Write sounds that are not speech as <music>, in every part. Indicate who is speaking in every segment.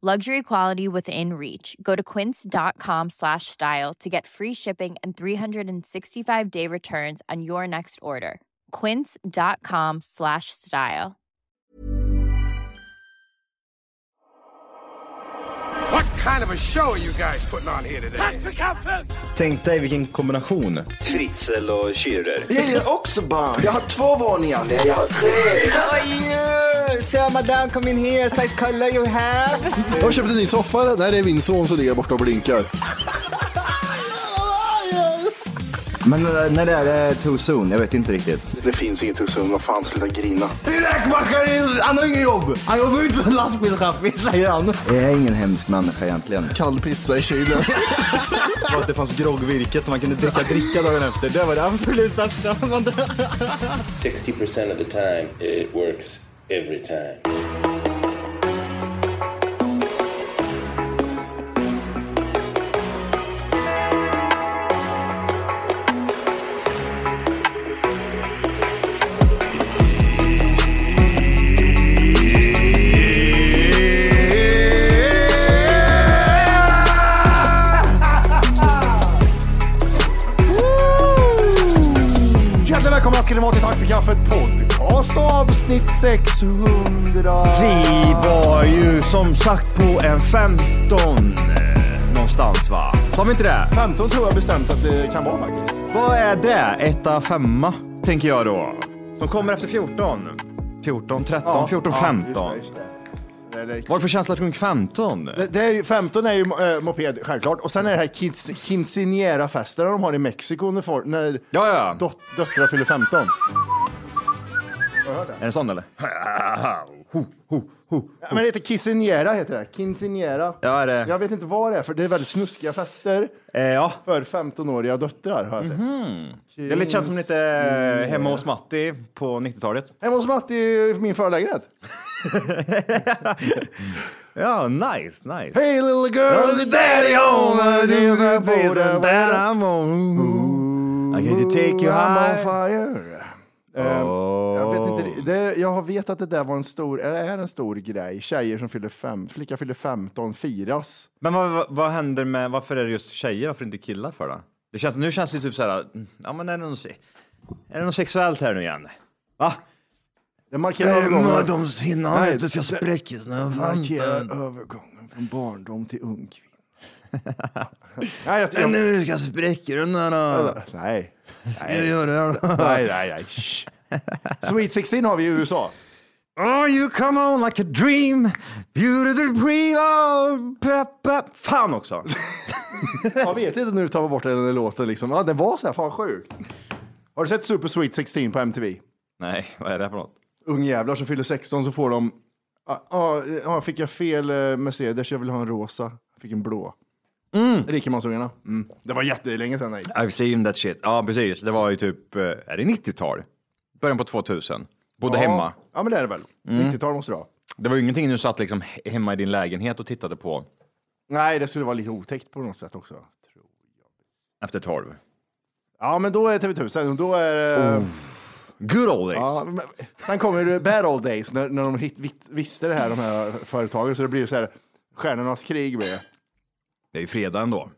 Speaker 1: Luxury quality within reach. Go to quince.com slash style to get free shipping and 365 day returns on your next order. Quince.com slash style.
Speaker 2: What kind of a show are you guys putting on here today?
Speaker 3: Tänk dig vilken kombination. Fritzl och Schürrer.
Speaker 4: Jag gillar också barn. Jag har två våningar. Nej, jag har tre.
Speaker 5: Oj, so madame, come in here. Size color you have.
Speaker 6: Jag har köpt en ny soffa. Där är min son som ligger borta och blinkar.
Speaker 3: Men eh, när det är too soon, jag vet inte riktigt.
Speaker 6: Det finns inget hos honom. Vad fan, sluta grina.
Speaker 5: Räkmackaren, han har ingen jobb. Han jobbar ju inte som lastbilschaffis, säger han.
Speaker 3: Jag är ingen hemsk människa egentligen.
Speaker 6: Kall pizza i kylen.
Speaker 5: Och <laughs> att det fanns groggvirket som man kunde dricka dricka dagen efter. Det var det absolut största.
Speaker 7: 60% of the time, it works every time.
Speaker 3: Som sagt på en 15 eh, någonstans va? Sa vi inte det?
Speaker 5: 15 tror jag bestämt att det kan vara faktiskt.
Speaker 3: Vad är det? Etta, femma, tänker jag då. Som kommer efter 14. 14, 13, 14, 15.
Speaker 6: just det, just det. Det, det,
Speaker 3: Vad är det för känsla sjunga 15?
Speaker 6: det, det är ju, 15 är ju äh, moped, självklart. Och sen är det här kids, quinceanera-festen de har i Mexiko när, när
Speaker 3: Ja, ja.
Speaker 6: dot, döttrar fyller 15.
Speaker 3: Är det sån eller? Ho, ho, ho.
Speaker 6: Ja, men det heter quinceanera, heter det. Quinceanera.
Speaker 3: Ja, är det?
Speaker 6: Jag vet inte vad det är, för det är väldigt snuskiga fester
Speaker 3: Eh, ja.
Speaker 6: för 15-åriga döttrar har jag sett.
Speaker 3: Det är lite känns som lite eh, hemma hos Matti på 90-talet.
Speaker 6: Hemma hos Matti i min förlägenhet. <laughs>
Speaker 3: Ja, nice, nice.
Speaker 6: Hey little girl, the daddy home.
Speaker 3: I can take you
Speaker 6: I'm on
Speaker 3: high.
Speaker 6: fire. Eh, Jag vet inte, det, jag vet att det där var en stor, eller är en stor grej. Tjejer som fyller fem, flicka fyller 15 firas.
Speaker 3: Men vad, vad, vad händer med, varför är det just tjejer, varför inte killar för då? Det känns, nu känns det typ så här, ja men är det något, se- är det något sexuellt här nu igen? Va?
Speaker 6: Det markerar övergången.
Speaker 3: Mödomshinnan
Speaker 6: Nej,
Speaker 3: vet du ska spräckas när jag
Speaker 6: markerar övergången från barndom till ung kvinna. <laughs> Nej, jag, jag,
Speaker 3: nu ska spräcka den där då.
Speaker 6: nej.
Speaker 3: Ska jag göra det då?
Speaker 6: Nej, nej, nej. Sweet 16 har vi i USA.
Speaker 3: Oh, you come on like a dream, beautiful dream, oh, pep, pep. Fan också! <laughs>
Speaker 6: Jag vet inte när du tar bort den låten liksom. Ja, den var så här, fan sjukt. Har du sett Super Sweet 16 på MTV?
Speaker 3: Nej, vad är det för något?
Speaker 6: Ungjävlar som fyller 16 så får de, ja, ah, ah, fick jag fel eh, Mercedes, jag vill ha en rosa, jag fick en blå.
Speaker 3: Mm.
Speaker 6: Rikemansungarna. Mm. Det var jättelänge sedan. Nej.
Speaker 3: I've seen that shit. Ja, precis. Det var ju typ, eh, är det 90-tal? Början på 2000. Bodde
Speaker 6: ja.
Speaker 3: hemma.
Speaker 6: Ja, men det är det väl.
Speaker 3: Mm.
Speaker 6: 90-tal måste det vara.
Speaker 3: Det var ju ingenting du satt liksom he- hemma i din lägenhet och tittade på
Speaker 6: Nej, det skulle vara lite otäckt på något sätt också.
Speaker 3: efter 12.
Speaker 6: Ja, men då är det TV1000 och då är det...
Speaker 3: Good old days.
Speaker 6: Ja, men, sen kommer det bad old days när, när de hit, vit, visste det här, de här företagen, så det blir så här, stjärnornas krig det.
Speaker 3: Det är ju fredag ändå.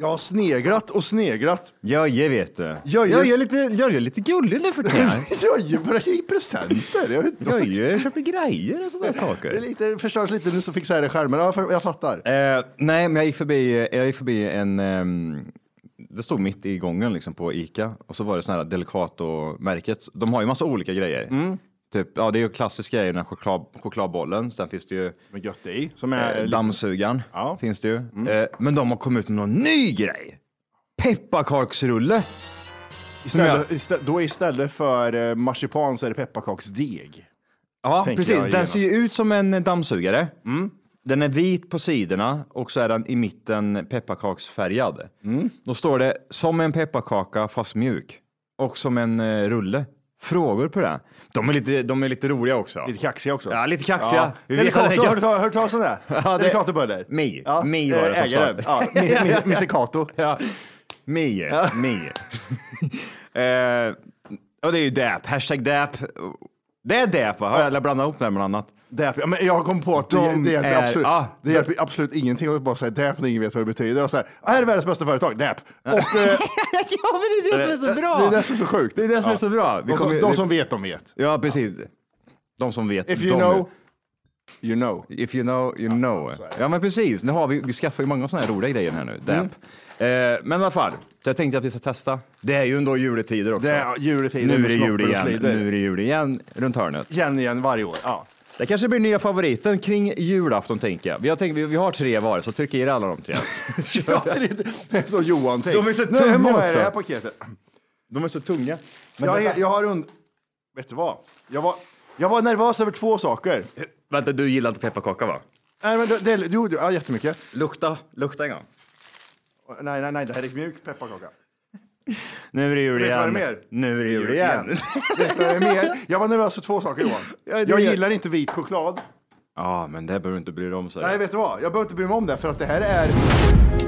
Speaker 6: Jag har sneglat och sneglat.
Speaker 3: Jöje vet du.
Speaker 6: Jöje-
Speaker 3: Jag är lite, jag är lite gullig nu för tiden.
Speaker 6: Jöje börjar ge presenter. Jag, vet inte vad-
Speaker 3: Jöje köper grejer och sådana
Speaker 6: det är
Speaker 3: saker.
Speaker 6: lite, förstörs lite nu så fixar jag det i skärmen. Ja, för- jag fattar.
Speaker 3: Eh, nej, men jag gick förbi, jag gick förbi en, ehm, det stod mitt i gången liksom på Ica och så var det sån här Delicato-märket. De har ju massa olika grejer.
Speaker 6: Mm.
Speaker 3: Typ, ja, det är ju klassisk grej, den här choklad, chokladbollen. Sen finns det ju
Speaker 6: Med gött i. Som är
Speaker 3: eh,
Speaker 6: lite-
Speaker 3: dammsugaren.
Speaker 6: Ja.
Speaker 3: Finns det ju. Eh, men de har kommit med någon ny grej. Pepparkaksrulle.
Speaker 6: Istället, istället, då istället för eh, marsipan så är det pepparkaksdeg.
Speaker 3: Ja,
Speaker 6: Tänker
Speaker 3: precis.
Speaker 6: jag
Speaker 3: Den
Speaker 6: genast.
Speaker 3: ser ju ut som en dammsugare. Den är vit på sidorna och så är den i mitten pepparkaksfärgad. Då står det som en pepparkaka fast mjuk och som en eh, rulle. Frågor på det? De är lite, de är lite roliga också.
Speaker 6: Lite kaxiga också.
Speaker 3: Ja, lite kaxiga. Vi är
Speaker 6: har du hört talas om det? <laughs>
Speaker 3: Ja, det-
Speaker 6: Delicatobuller.
Speaker 3: Mi.
Speaker 6: Ja,
Speaker 3: Mi var det som sa.
Speaker 6: Ja, <laughs> Mi- Mi- Mr Kato. <laughs>
Speaker 3: Ja. Mie, Mie. eh, och det är ju DAP, hashtag DAP. Det är DAP va? Har jag blandat ihop det med något annat?
Speaker 6: Ja, men jag kom på att det,
Speaker 3: De
Speaker 6: det, hjälper,
Speaker 3: är-
Speaker 6: absolut,
Speaker 3: ah,
Speaker 6: det hjälper absolut ingenting att bara säga Dap när ingen vet vad det betyder. Och så här, "Ah, här är världens bästa företag, Dap. Och, eh, <laughs>
Speaker 3: ja, men det är det som är så bra.
Speaker 6: Det är det som är så sjukt.
Speaker 3: Det är det som är så bra. Vi
Speaker 6: De som, de som vet, de vet.
Speaker 3: Ja, precis. De som vet.
Speaker 6: If you
Speaker 3: de
Speaker 6: know, you know.
Speaker 3: If you know, you know. Ja, men precis. Nu har vi, vi skaffar ju många sådana här roliga grejer här nu.
Speaker 6: Mm.
Speaker 3: Eh, men i alla fall, så jag tänkte att vi ska testa. Det är ju ändå juletider också.
Speaker 6: Det är juletider
Speaker 3: nu är det jul igen. Nu är det jul igen runt hörnet.
Speaker 6: Igen, igen varje år. Ja.
Speaker 3: Det kanske blir nya favoriten kring julafton tänker jag. Vi har, tänkt, vi, vi har tre var, så tryck i alla de tre. <laughs>
Speaker 6: Ja, det är- så Johan tänkt.
Speaker 3: De är så tunga
Speaker 6: många är det här paketet?
Speaker 3: De är så tunga.
Speaker 6: Jag, är- jag har und... Vet du vad? Jag var, jag var nervös över två saker.
Speaker 3: Vänta, du gillar inte pepparkaka va?
Speaker 6: Nej, men det, det, jo, ja, jättemycket.
Speaker 3: Lukta, lukta en gång.
Speaker 6: Nej, nej, nej, det här är mjuk pepparkaka. <laughs>
Speaker 3: Nu är det jul
Speaker 6: Vet
Speaker 3: igen.
Speaker 6: är mer?
Speaker 3: Nu är det jul igen.
Speaker 6: Vet vad det är mer? <laughs> Jag var nervös för två saker Johan. Jag gillar inte vit choklad.
Speaker 3: Ja, men det behöver du inte bry dig om. Så
Speaker 6: Nej, vet du vad? Jag behöver inte bry mig om det för att det här är...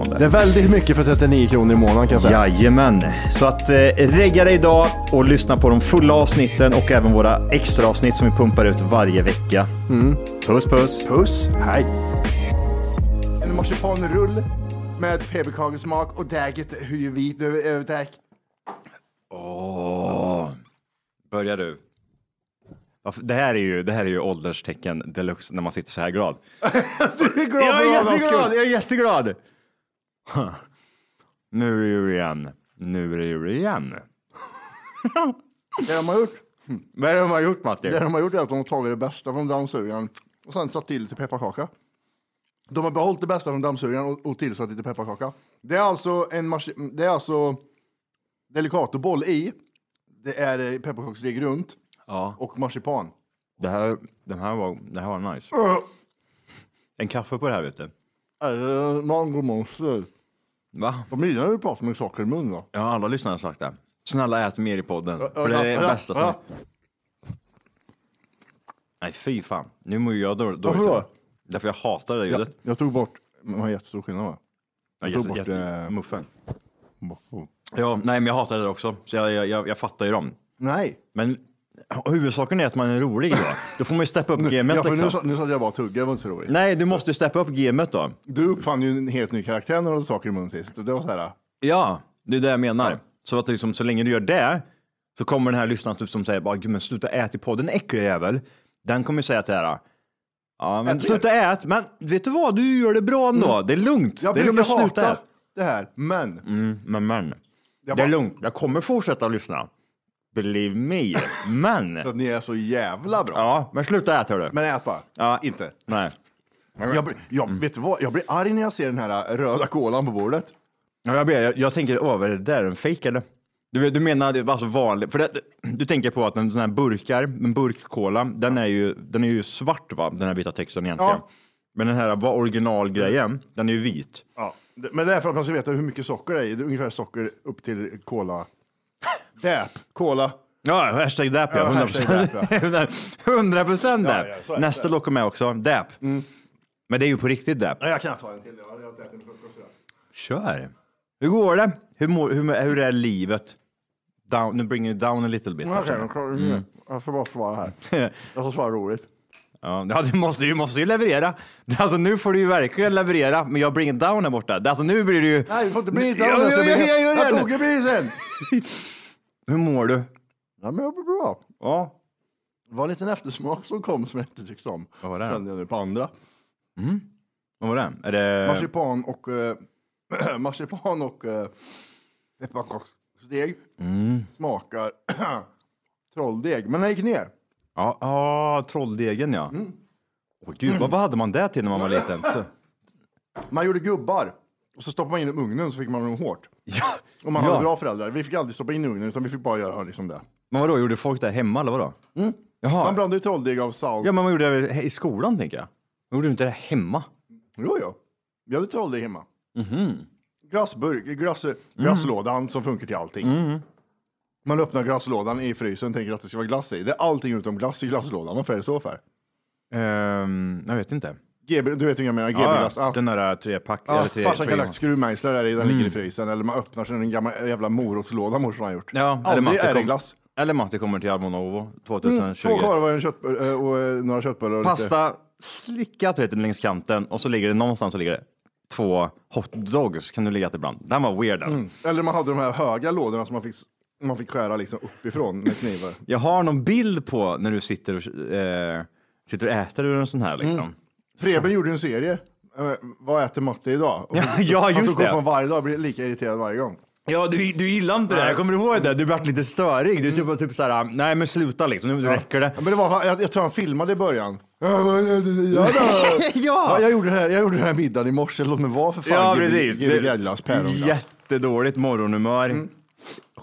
Speaker 3: det.
Speaker 6: Det är väldigt mycket för 39 kronor i månaden kan jag säga.
Speaker 3: Jajamän, så att eh, regga dig idag och lyssna på de fulla avsnitten och även våra extra avsnitt som vi pumpar ut varje vecka. Puss puss!
Speaker 6: Puss, hej. En marsipanrull med pepparkakesmak och daget hur vit över dag.
Speaker 3: Åh, börjar du. Det här, är ju, det här är ju ålderstecken deluxe när man sitter så här glad. <laughs>
Speaker 6: Du är glad
Speaker 3: Jag är jätteglad! Jag är jätteglad! Nu är det jul igen. Nu är det jul igen.
Speaker 6: Det de har gjort,
Speaker 3: Vad är det de har gjort Matti?
Speaker 6: det de har gjort är att de har tagit det bästa från dammsugaren och sen satt till lite pepparkaka. De har behållit det bästa från dammsugaren och, och tillsatt lite pepparkaka. Det är alltså en det är alltså delicatoboll i. Det är eh, pepparkaksdeg runt
Speaker 3: Ja.
Speaker 6: och marsipan.
Speaker 3: Det här, det här, var, det här var nice. En kaffe på det här vet du.
Speaker 6: Äh, mango monster.
Speaker 3: Va?
Speaker 6: De gillar ju att prata med saker i mun va?
Speaker 3: Ja, alla lyssnare har sagt det. Snälla ät mer i podden. För det är det bästa som... Nej, fy fan. Nu mår jag då, dåligt.
Speaker 6: Varför då?
Speaker 3: Därför jag hatar det ljudet.
Speaker 6: jag tog bort, det var jättestor skillnad va?
Speaker 3: Ja,
Speaker 6: Jag tog bort eh,
Speaker 3: muffen.
Speaker 6: muffo.
Speaker 3: Ja, nej, men jag hatar det också. Så jag, jag, jag, jag fattar ju dem.
Speaker 6: Nej,
Speaker 3: Men huvudsaken är att man är rolig då. Då får man ju steppa upp gamet
Speaker 6: Ja, för nu,
Speaker 3: liksom.
Speaker 6: sa- nu satt jag bara och tuggade, det var inte så roligt.
Speaker 3: Nej, du måste steppa upp gamet då.
Speaker 6: Du uppfann ju en helt ny karaktär när du hade saker i munnen sist. Det var så här,
Speaker 3: Ja, det är det jag menar. Så att liksom, så länge du gör det så kommer den här lyssnaren typ som säger bara, Gud, men sluta ät i podden, äckliga jävel. Den kommer ju säga så här, ja men
Speaker 6: Ät
Speaker 3: sluta ät, men vet du vad, du gör det bra ändå. Det är lugnt.
Speaker 6: jag
Speaker 3: det är
Speaker 6: brukar
Speaker 3: lugnt, sluta
Speaker 6: hata
Speaker 3: ät.
Speaker 6: det här, men
Speaker 3: Mm, men men. Det är
Speaker 6: bara-
Speaker 3: lugnt, jag kommer fortsätta lyssna. Believe me. Men. <laughs>
Speaker 6: att ni är så jävla bra.
Speaker 3: Ja, men sluta äta hörru.
Speaker 6: Men ät bara.
Speaker 3: Ja.
Speaker 6: Inte.
Speaker 3: Nej.
Speaker 6: Jag, blir- jag, vet du vad? jag blir arg när jag ser den här röda kolan på bordet.
Speaker 3: Ja, jag, ber, jag, jag tänker, åh, vad är det där? En fake eller? Du, vet- du menar det var alltså vanligt, för det, du tänker på att en sån här burkar, en burkkola, den är ju, den är ju svart va, den här vita texten egentligen.
Speaker 6: Ja.
Speaker 3: Men den här var originalgrejen, den är ju vit.
Speaker 6: Ja. Men det är för att man ska veta hur mycket socker det är i. Det är ungefär socker upp till cola. Däp, cola.
Speaker 3: Ja, hashtag dap ja,
Speaker 6: Ja,
Speaker 3: 100
Speaker 6: hashtag
Speaker 3: procent. 100 procent
Speaker 6: Ja,
Speaker 3: dap.
Speaker 6: ja, <laughs> det.
Speaker 3: Nästa dock är med också, dap. Men det är ju på riktigt dap.
Speaker 6: Ja, jag kan ta en till. Jag har ätit en.
Speaker 3: Kör. Hur går det? Hur, mår, hur, hur är livet? Down, nu bring it down a little bit.
Speaker 6: Okej, jag klarar mm. Jag får bara svara här. <laughs> Jag får svara roligt.
Speaker 3: Ja, ja, du, måste, du måste ju leverera. Alltså, nu får du ju verkligen leverera, men jag bring it down här borta. Alltså, nu blir det ju...
Speaker 6: Nej, du får inte bli
Speaker 3: Ja,
Speaker 6: inte
Speaker 3: ja, ja, jag gör
Speaker 6: Jag
Speaker 3: det.
Speaker 6: tog ju prisen! <laughs>
Speaker 3: Hur mår du?
Speaker 6: Ja, men jag blir bra.
Speaker 3: Ja.
Speaker 6: Det var en liten eftersmak som kom som jag inte tyckte om.
Speaker 3: Vad var det?
Speaker 6: Kände jag nu på andra.
Speaker 3: Vad var det? Är det...
Speaker 6: Marsipan och, äh, <clears throat> marsipan och äh, pepparkaksdeg
Speaker 3: Mm.
Speaker 6: smakar <clears throat> trolldeg. Men den gick ner.
Speaker 3: Ja, ja, trolldegen ja.
Speaker 6: Mm.
Speaker 3: Åh, gud, vad, vad hade man det till när man var liten? Så-
Speaker 6: Man gjorde gubbar och så stoppade man in dem i ugnen så fick man dem hårt.
Speaker 3: Ja.
Speaker 6: Och man
Speaker 3: Ja.
Speaker 6: hade bra föräldrar. Vi fick aldrig stoppa in i ugnen utan vi fick bara göra liksom det.
Speaker 3: Men vadå, gjorde folk det hemma eller vadå?
Speaker 6: Mm.
Speaker 3: Jaha.
Speaker 6: Man blandade ju trolldeg av salt.
Speaker 3: Ja, men man gjorde det i skolan tänker jag. Man gjorde inte det hemma.
Speaker 6: Jo, jo. Vi hade trolldeg hemma.
Speaker 3: Mhm.
Speaker 6: Glassburk, glass, glasslådan som funkar till allting.
Speaker 3: Mm.
Speaker 6: Man öppnar glasslådan i frysen och tänker att det ska vara glass i. Det är allting utom glass i glasslådan. Varför är det så för?
Speaker 3: Ehm, jag vet inte.
Speaker 6: GB, du vet hur jag menar? GB-glass.
Speaker 3: ja,
Speaker 6: Ja,
Speaker 3: den där trepack.
Speaker 6: ja,
Speaker 3: tre,
Speaker 6: farsan kan lagt skruvmejslar där i, den ligger i frysen. Eller man öppnar sig en gammal jävla morotslåda morsan har gjort.
Speaker 3: Ja, eller
Speaker 6: Aldrig är det glass.
Speaker 3: Eller Matti kommer till Almonovo
Speaker 6: Mm,
Speaker 3: 2020.
Speaker 6: två korvar, en kött, eh, och eh, några köttbullar. och lite-
Speaker 3: Pasta slickat vet du, längs kanten och så ligger det någonstans så ligger det två hotdogs kan du ligga ibland. Den var weird.
Speaker 6: Mm. Eller man hade de här höga lådorna som man fick, man fick skära liksom uppifrån med knivar.
Speaker 3: Jag har någon bild på när du sitter och, eh, sitter och äter ur en sån här liksom.
Speaker 6: Mm. Preben gjorde en serie. Eh, vad äter Matte idag? Och
Speaker 3: Ja, ja, just det.
Speaker 6: den varje dag och blev lika irriterad varje gång.
Speaker 3: Ja, du, du gillar inte det. Jag kommer ihåg det. Du vart lite störig. Du typ, typ såhär, nej men sluta liksom, nu räcker det.
Speaker 6: Ja, Men det var, jag, jag tror han filmade i början. Ja, då.
Speaker 3: Ja.
Speaker 6: jag, gjorde det här, jag gjorde den här middagen i morse, låt mig vara för fan.
Speaker 3: Ja, precis.
Speaker 6: Päronglass.
Speaker 3: Jättedåligt morgonhumör.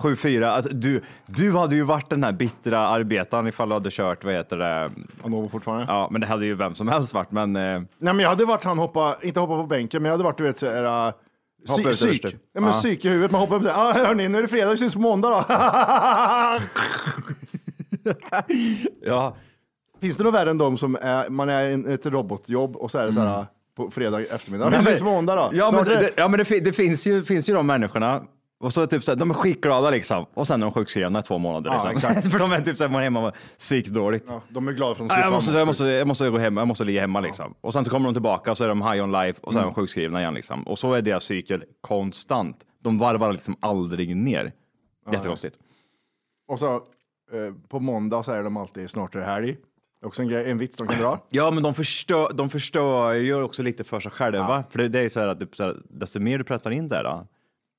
Speaker 6: Mm.
Speaker 3: 7-4. Alltså, du, du hade ju varit den här bittra arbetaren ifall du hade kört, vad heter det?
Speaker 6: Anovo fortfarande.
Speaker 3: Ja, men det hade ju vem som helst varit. Men eh,
Speaker 6: Nej, men jag hade varit han hoppa, inte hoppa på bänken, men jag hade varit du vet såhär, uh,
Speaker 3: Hoppa
Speaker 6: psy-
Speaker 3: ut
Speaker 6: psyk. Ja, men
Speaker 3: Ja.
Speaker 6: psyk i huvudet. Man hoppar upp där. Ah, hörni, nu är det fredag, vi syns på måndag då. <laughs> <laughs>
Speaker 3: ja,
Speaker 6: Finns det något värre än de som är, man är i ett robotjobb och så är det så här på fredag eftermiddag.
Speaker 3: Mm.
Speaker 6: Vi syns på måndag då.
Speaker 3: Ja, men,
Speaker 6: Snart är
Speaker 3: det, ja, men det, det finns, ju, finns ju de människorna. Och så typ så här, de är skitglada liksom. Och sen är de sjukskrivna i två månader.
Speaker 6: Ja,
Speaker 3: Liksom. <laughs> För de är typ så här, man är hemma psykdåligt.
Speaker 6: Ja, de är glada för att de ser
Speaker 3: jag, måste,
Speaker 6: emot
Speaker 3: jag, måste, jag måste gå hem, jag måste ligga hemma liksom. Och sen så kommer de tillbaka och så är de high on life och så är
Speaker 6: Mm.
Speaker 3: de sjukskrivna igen liksom. Och så är deras cykel konstant. De varvar liksom aldrig ner. Jättekonstigt.
Speaker 6: Och så eh, på måndag så är de alltid snart är det helg. Är också en, grej, en vits de kan dra.
Speaker 3: Ja, men de förstör, de förstör ju också lite för sig själva. För det, det är så här att du, så här, desto mer du pratar in där, då,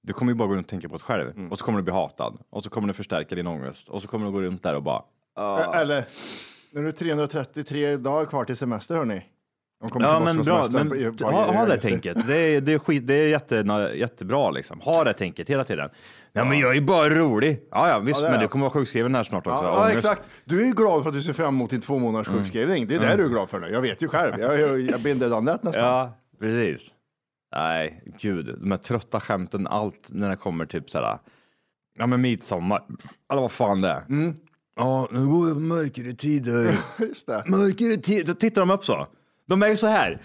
Speaker 3: du kommer ju bara gå runt och tänka på dig själv.
Speaker 6: Mm.
Speaker 3: Och så kommer du bli hatad. Och så kommer det förstärka din ångest. Och så kommer du gå runt där och bara...
Speaker 6: Eh, Eller, nu är det 333 dagar kvar till semester hörni. De kommer
Speaker 3: Ja, men bra. Men,
Speaker 6: på- på-
Speaker 3: ha, ha det tänket. Det är, det är, skit, det är jätte, jättebra liksom. Ha det tänket hela tiden. Ja, men jag är bara rolig. Ja, ja, visst,
Speaker 6: Ja, det
Speaker 3: men du kommer vara sjukskriven här snart också.
Speaker 6: Ja, exakt. Du är ju glad för att du ser fram emot din två månaders
Speaker 3: Mm.
Speaker 6: sjukskrivning. Det är det du är glad för nu. Jag vet ju själv. Jag, jag, jag that nästan.
Speaker 3: Ja, precis. Nej, gud, de här trötta skämten, allt när det kommer typ sådär, ja men midsommar, eller vad fan det är.
Speaker 6: Mm.
Speaker 3: Ja, nu går det mörkare tider. <laughs>
Speaker 6: Just det.
Speaker 3: mörkare tider, då tittar de upp så. De är ju så här.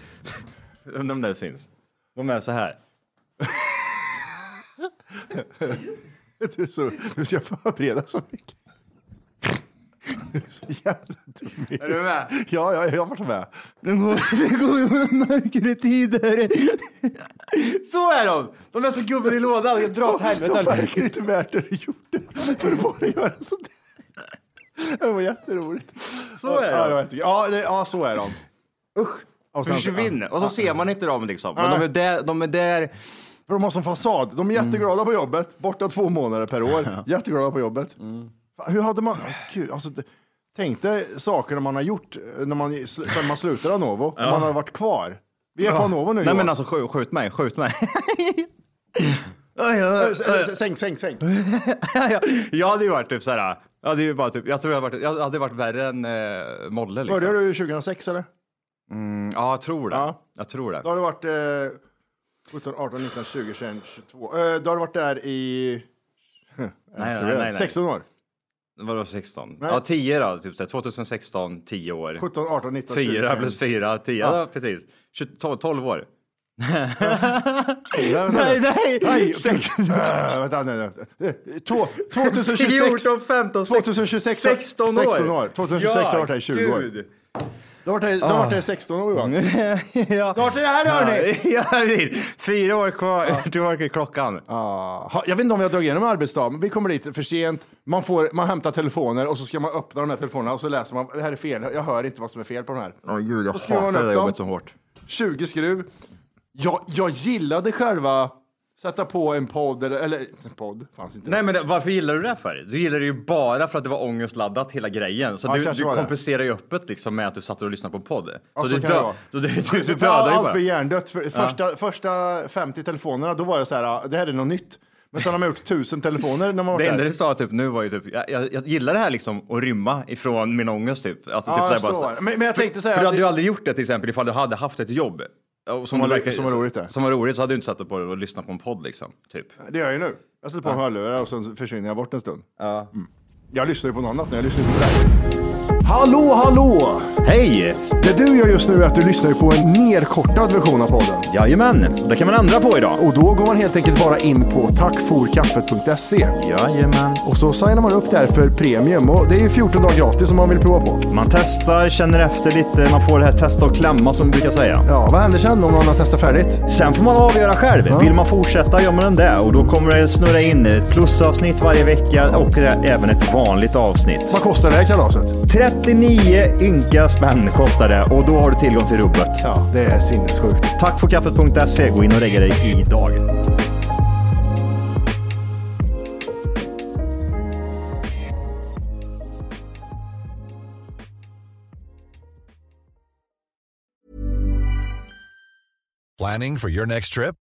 Speaker 3: Undrar om det syns. De är så här. <laughs>
Speaker 6: Du, är så, du ska förbereda så mycket. Så jävla dum.
Speaker 3: Är du med?
Speaker 6: Ja, ja, jag har varit med.
Speaker 3: Det går, <laughs> går mörkare tider. Så är de! De är så gubben i lådan. Jag drar åt
Speaker 6: De
Speaker 3: helvete.
Speaker 6: verkar inte värt det du gjorde. För att bara göra sånt där. Det var jätteroligt.
Speaker 3: Så är
Speaker 6: ja,
Speaker 3: de.
Speaker 6: jättekul. ja, det, ja, så är de.
Speaker 3: Usch.
Speaker 6: Och sen-
Speaker 3: Försvinner. Och så
Speaker 6: ja.
Speaker 3: ser man inte dem liksom. Men de är där. De är där.
Speaker 6: För de har som fasad. De är jätteglada på jobbet. Borta två månader per år. <laughs> Jätteglada på jobbet.
Speaker 3: Mm.
Speaker 6: Hur hade man... Gud, alltså, det- tänk dig sakerna man har gjort när man, sen man slutar av Novo. Om man har varit kvar. Vi är på Novo nu
Speaker 3: Nej
Speaker 6: Johan.
Speaker 3: men alltså skjut, skjut mig, skjut mig.
Speaker 6: Sänk, sänk, sänk. <laughs>
Speaker 3: jag hade ju varit typ såhär, jag hade ju bara typ, jag tror jag hade varit, jag hade varit värre än eh, Molle liksom.
Speaker 6: Började du 2006 eller?
Speaker 3: Mm, ja, jag tror det.
Speaker 6: Ja.
Speaker 3: Jag tror det.
Speaker 6: Då har du varit eh, 17, 18, 19, 20, 21, 22. Eh, då har du varit där i... <laughs>
Speaker 3: Nej, nej, nej, nej.
Speaker 6: 16 år.
Speaker 3: Vadå 16?
Speaker 6: Nej.
Speaker 3: Ja, 10 då, typ så här, 2016, 10 år.
Speaker 6: 17, 18, 19, 20.
Speaker 3: 4 plus 4, 10, ja.
Speaker 6: Ja.
Speaker 3: precis. 20, 12, 12 år. <laughs>
Speaker 6: Nej,
Speaker 3: Nej, nej! <laughs> Sex-
Speaker 6: Äh, vänta, nej, nej. Eh, Två, 2026.
Speaker 3: 14, 15,
Speaker 6: 2026.
Speaker 3: 16 år.
Speaker 6: 16 år. 2026 har varit här i 20 år. Du du har varit här i 16 år Johan. <laughs>
Speaker 3: ja.
Speaker 6: Snart är det här hörni!
Speaker 3: Ja. <laughs> Fyra år kvar <laughs> till klockan.
Speaker 6: Ah, jag vet inte om vi har dragit igenom arbetsdagen. Vi kommer dit för sent. Man, får, man hämtar telefoner och så ska man öppna de här telefonerna och så läser man. Det här är fel. Jag hör inte vad som är fel på de här.
Speaker 3: Åh gud, jag
Speaker 6: Då
Speaker 3: hatar det jobbet så hårt.
Speaker 6: 20 skruv. Jag, jag gillade själva sätta på en podd eller, eller en podd fanns inte.
Speaker 3: Nej men det, varför gillar du det för? Du gillar det ju bara för att det var ångestladdat hela grejen. Så
Speaker 6: Ja,
Speaker 3: du, du kompenserar ju öppet liksom med att du satt och lyssnade på en podd.
Speaker 6: Ja,
Speaker 3: så,
Speaker 6: så
Speaker 3: du, dö, så du, du, du
Speaker 6: För
Speaker 3: dödar ju
Speaker 6: Allt
Speaker 3: bara.
Speaker 6: blir hjärndött. För första, första 50 telefonerna, då var det så här, ah, det här är något nytt. Men sen har man gjort tusen telefoner när man <laughs>
Speaker 3: Det enda du sa typ nu var ju typ, jag, jag, jag gillar det här liksom att rymma ifrån min ångest typ. Alltså,
Speaker 6: Ja,
Speaker 3: typ
Speaker 6: så
Speaker 3: bara,
Speaker 6: det. Men- men jag tänkte säga
Speaker 3: För du
Speaker 6: att
Speaker 3: hade ju aldrig gjort det till exempel ifall du hade haft ett jobb. Och
Speaker 6: Som var-
Speaker 3: verkar-
Speaker 6: som var roligt det.
Speaker 3: Som var roligt så hade du inte satt på det och lyssnat på en podd liksom. Typ.
Speaker 6: Det gör jag ju nu. Jag sätter på en hörlurar och sen försvinner jag bort en stund.
Speaker 3: Ja.
Speaker 6: Jag lyssnar ju på något annat när jag lyssnar på det här. Hallå, hallå!
Speaker 3: Hej!
Speaker 6: Det du gör just nu är att du lyssnar på en nerkortad version av podden.
Speaker 3: Jajamän, det kan man ändra på idag.
Speaker 6: Och då går man helt enkelt bara in på tackforkaffet.se.
Speaker 3: Jajamän.
Speaker 6: Och så signar man upp där för premium. Och det är ju 14 dagar gratis om man vill prova på.
Speaker 3: Man testar, känner efter lite, man får det här testa och klämma som vi brukar säga.
Speaker 6: Ja, vad händer sen om man har testat färdigt?
Speaker 3: Sen får man avgöra själv. Vill man fortsätta gör man det och då kommer det snurra in ett plusavsnitt varje vecka och även ett vanligt avsnitt.
Speaker 6: Vad kostar det här kalaset?
Speaker 3: 39 ynka spänn kostar det och då har du tillgång till rubbet.
Speaker 6: Ja, det är sinnessjukt.
Speaker 3: Tack för kaffet.se. Gå in och lägg dig idag.
Speaker 8: Planning for your next trip?